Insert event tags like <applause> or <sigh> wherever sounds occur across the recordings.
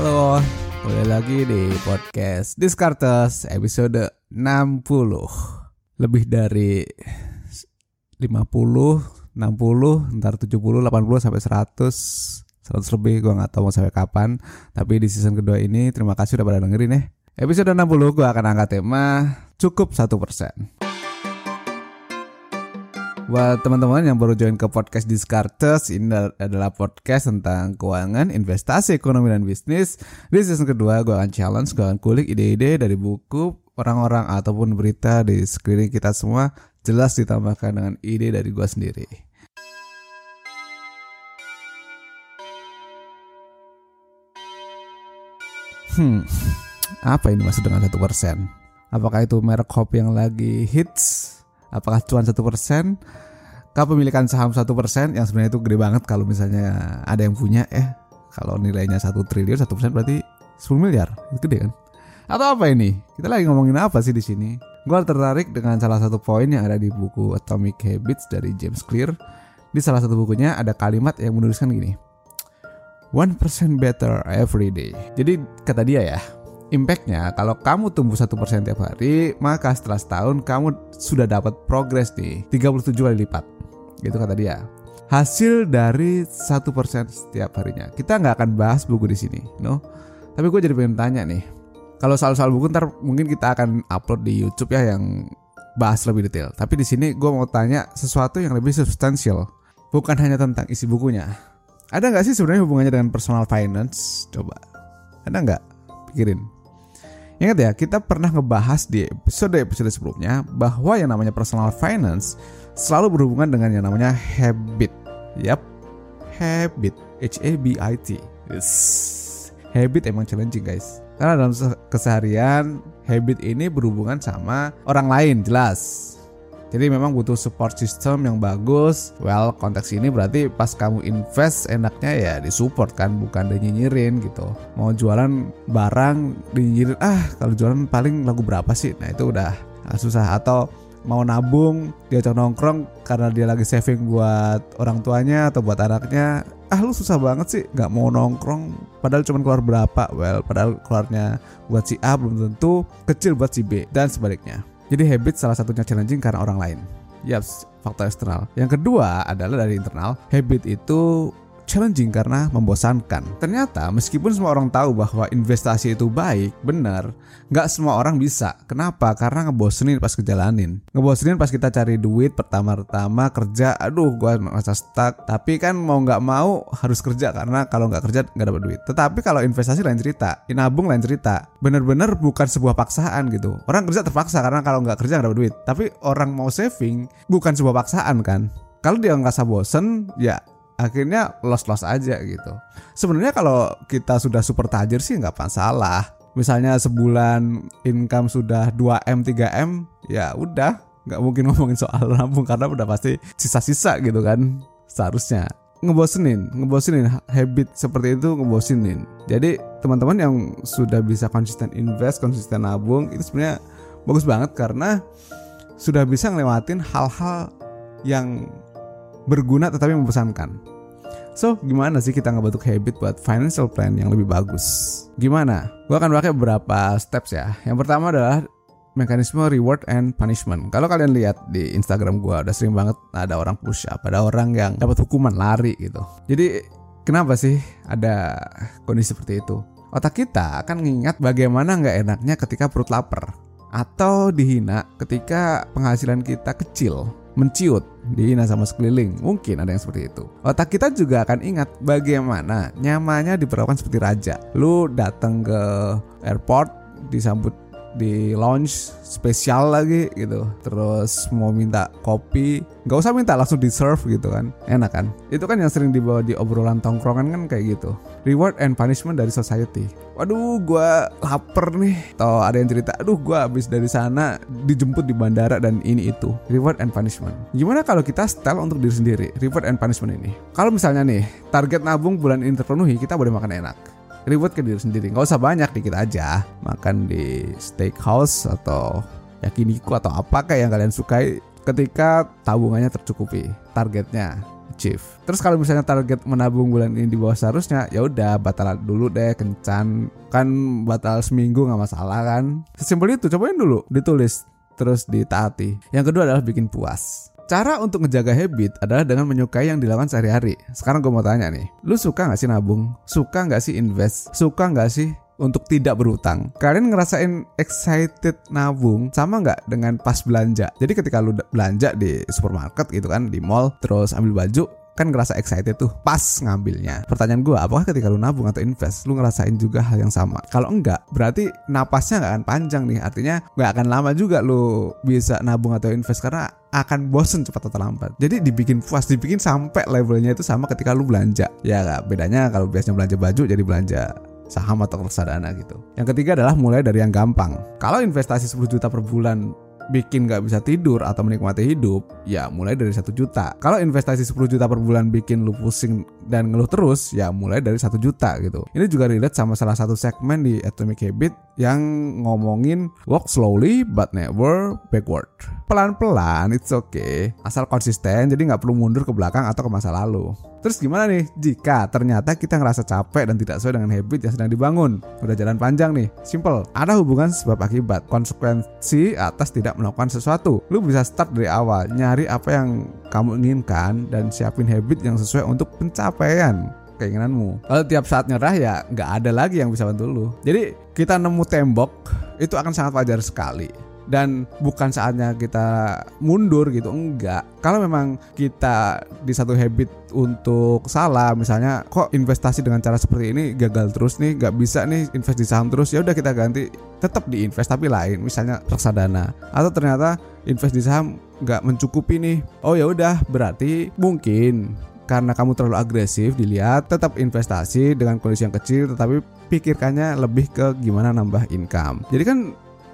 Halo, kembali lagi di podcast Discartes episode 60 Lebih dari 50, 60, ntar 70, 80 sampai 100 100 lebih gue gak tahu mau sampai kapan. Tapi di season kedua ini terima kasih udah pada dengerin ya. Episode 60 gue akan angkat tema cukup 1% Buat teman-teman yang baru join ke podcast Discartes, ini adalah podcast tentang keuangan, investasi, ekonomi, dan bisnis. Di season kedua, gue akan challenge, gue akan kulik ide-ide dari buku, orang-orang, ataupun berita di sekeliling kita semua, jelas ditambahkan dengan ide dari gue sendiri. Hmm, apa ini maksud dengan satu persen? Apakah itu merek kopi yang lagi hits? Apakah cuan satu persen? Kepemilikan saham satu persen yang sebenarnya itu gede banget kalau misalnya ada yang punya ya. Kalau nilainya satu triliun satu persen berarti 10 miliar itu gede kan? Atau apa ini? Kita lagi ngomongin apa sih di sini? Gue tertarik dengan salah satu poin yang ada di buku Atomic Habits dari James Clear. Di salah satu bukunya ada kalimat yang menuliskan gini. One percent better every day. Jadi kata dia ya, Impactnya kalau kamu tumbuh satu persen tiap hari, maka setelah setahun kamu sudah dapat progres nih 37 kali lipat. Gitu kata dia. Hasil dari satu persen setiap harinya. Kita nggak akan bahas buku di sini, no. Tapi gue jadi pengen tanya nih. Kalau soal-soal buku ntar mungkin kita akan upload di YouTube ya yang bahas lebih detail. Tapi di sini gue mau tanya sesuatu yang lebih substansial, bukan hanya tentang isi bukunya. Ada nggak sih sebenarnya hubungannya dengan personal finance? Coba, ada nggak? Pikirin. Ingat ya, kita pernah ngebahas di episode-episode sebelumnya bahwa yang namanya personal finance selalu berhubungan dengan yang namanya habit. Yap, habit. H-A-B-I-T. Yes. Habit emang challenging guys. Karena dalam keseharian, habit ini berhubungan sama orang lain jelas jadi memang butuh support system yang bagus. Well, konteks ini berarti pas kamu invest enaknya ya disupport kan, bukan dinyinyirin gitu. Mau jualan barang dinyinyirin, ah kalau jualan paling lagu berapa sih? Nah itu udah susah. Atau mau nabung diajak nongkrong karena dia lagi saving buat orang tuanya atau buat anaknya ah lu susah banget sih nggak mau nongkrong padahal cuma keluar berapa well padahal keluarnya buat si A belum tentu kecil buat si B dan sebaliknya jadi habit salah satunya challenging karena orang lain. Yaps, faktor eksternal. Yang kedua adalah dari internal. Habit itu challenging karena membosankan. Ternyata meskipun semua orang tahu bahwa investasi itu baik, benar, nggak semua orang bisa. Kenapa? Karena ngebosenin pas kejalanin. Ngebosenin pas kita cari duit pertama-tama kerja, aduh gua masa stuck. Tapi kan mau nggak mau harus kerja karena kalau nggak kerja nggak dapat duit. Tetapi kalau investasi lain cerita, inabung lain cerita. Bener-bener bukan sebuah paksaan gitu. Orang kerja terpaksa karena kalau nggak kerja nggak dapat duit. Tapi orang mau saving bukan sebuah paksaan kan. Kalau dia nggak bosen, ya akhirnya los-los aja gitu. Sebenarnya kalau kita sudah super tajir sih nggak masalah. Misalnya sebulan income sudah 2M 3M ya udah nggak mungkin <laughs> ngomongin soal nabung karena udah pasti sisa-sisa gitu kan seharusnya ngebosenin, ngebosenin habit seperti itu ngebosenin. Jadi teman-teman yang sudah bisa konsisten invest, konsisten nabung itu sebenarnya bagus banget karena sudah bisa ngelewatin hal-hal yang berguna tetapi membosankan. So, gimana sih kita ngebentuk habit buat financial plan yang lebih bagus? Gimana? Gue akan pakai beberapa steps ya. Yang pertama adalah mekanisme reward and punishment. Kalau kalian lihat di Instagram gue udah sering banget ada orang push up, ada orang yang dapat hukuman lari gitu. Jadi kenapa sih ada kondisi seperti itu? Otak kita akan mengingat bagaimana nggak enaknya ketika perut lapar atau dihina ketika penghasilan kita kecil menciut, dihina sama sekeliling. Mungkin ada yang seperti itu. Otak kita juga akan ingat bagaimana nyamannya diperlakukan seperti raja. Lu datang ke airport disambut di lounge spesial lagi gitu. Terus mau minta kopi nggak usah minta langsung di serve gitu kan. Enak kan? Itu kan yang sering dibawa di obrolan tongkrongan kan kayak gitu. Reward and punishment dari society. Waduh gue lapar nih. Atau ada yang cerita aduh gue habis dari sana dijemput di bandara dan ini itu. Reward and punishment. Gimana kalau kita style untuk diri sendiri? Reward and punishment ini. Kalau misalnya nih target nabung bulan ini terpenuhi kita boleh makan enak reward ke diri sendiri nggak usah banyak dikit aja makan di steakhouse atau yakiniku atau apakah yang kalian sukai ketika tabungannya tercukupi targetnya achieve. Terus kalau misalnya target menabung bulan ini di bawah seharusnya, ya udah batal dulu deh kencan. Kan batal seminggu nggak masalah kan. Sesimpel itu, cobain dulu ditulis terus ditaati. Yang kedua adalah bikin puas. Cara untuk ngejaga habit adalah dengan menyukai yang dilakukan sehari-hari. Sekarang gue mau tanya nih, lu suka nggak sih nabung? Suka nggak sih invest? Suka nggak sih untuk tidak berutang. Kalian ngerasain excited nabung sama nggak dengan pas belanja? Jadi ketika lu belanja di supermarket gitu kan, di mall, terus ambil baju, kan ngerasa excited tuh pas ngambilnya. Pertanyaan gue, apakah ketika lu nabung atau invest, lu ngerasain juga hal yang sama? Kalau enggak, berarti napasnya nggak akan panjang nih. Artinya nggak akan lama juga lu bisa nabung atau invest karena akan bosen cepat atau lambat. Jadi dibikin puas, dibikin sampai levelnya itu sama ketika lu belanja. Ya gak? bedanya kalau biasanya belanja baju jadi belanja saham atau reksadana gitu. Yang ketiga adalah mulai dari yang gampang. Kalau investasi 10 juta per bulan bikin nggak bisa tidur atau menikmati hidup, ya mulai dari satu juta. Kalau investasi 10 juta per bulan bikin lu pusing dan ngeluh terus, ya mulai dari satu juta gitu. Ini juga relate sama salah satu segmen di Atomic Habit yang ngomongin walk slowly but never backward. Pelan-pelan, it's okay. Asal konsisten, jadi nggak perlu mundur ke belakang atau ke masa lalu. Terus gimana nih jika ternyata kita ngerasa capek dan tidak sesuai dengan habit yang sedang dibangun? Udah jalan panjang nih, simple. Ada hubungan sebab akibat, konsekuensi atas tidak melakukan sesuatu. Lu bisa start dari awal, nyari apa yang kamu inginkan dan siapin habit yang sesuai untuk pencapaian keinginanmu. Kalau tiap saat nyerah ya nggak ada lagi yang bisa bantu lu. Jadi kita nemu tembok itu akan sangat wajar sekali dan bukan saatnya kita mundur gitu enggak kalau memang kita di satu habit untuk salah misalnya kok investasi dengan cara seperti ini gagal terus nih nggak bisa nih invest di saham terus ya udah kita ganti tetap di invest tapi lain misalnya reksadana atau ternyata invest di saham nggak mencukupi nih oh ya udah berarti mungkin karena kamu terlalu agresif dilihat tetap investasi dengan kondisi yang kecil tetapi pikirkannya lebih ke gimana nambah income jadi kan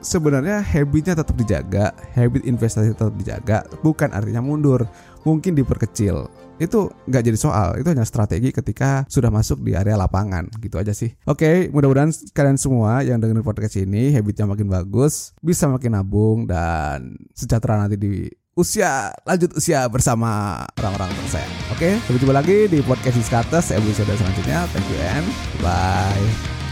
sebenarnya habitnya tetap dijaga, habit investasi tetap dijaga, bukan artinya mundur, mungkin diperkecil. Itu nggak jadi soal, itu hanya strategi ketika sudah masuk di area lapangan, gitu aja sih. Oke, mudah-mudahan kalian semua yang dengerin podcast ini habitnya makin bagus, bisa makin nabung dan sejahtera nanti di usia lanjut usia bersama orang-orang tersayang. Oke, sampai jumpa lagi di podcast Discutters episode selanjutnya. Thank you and bye.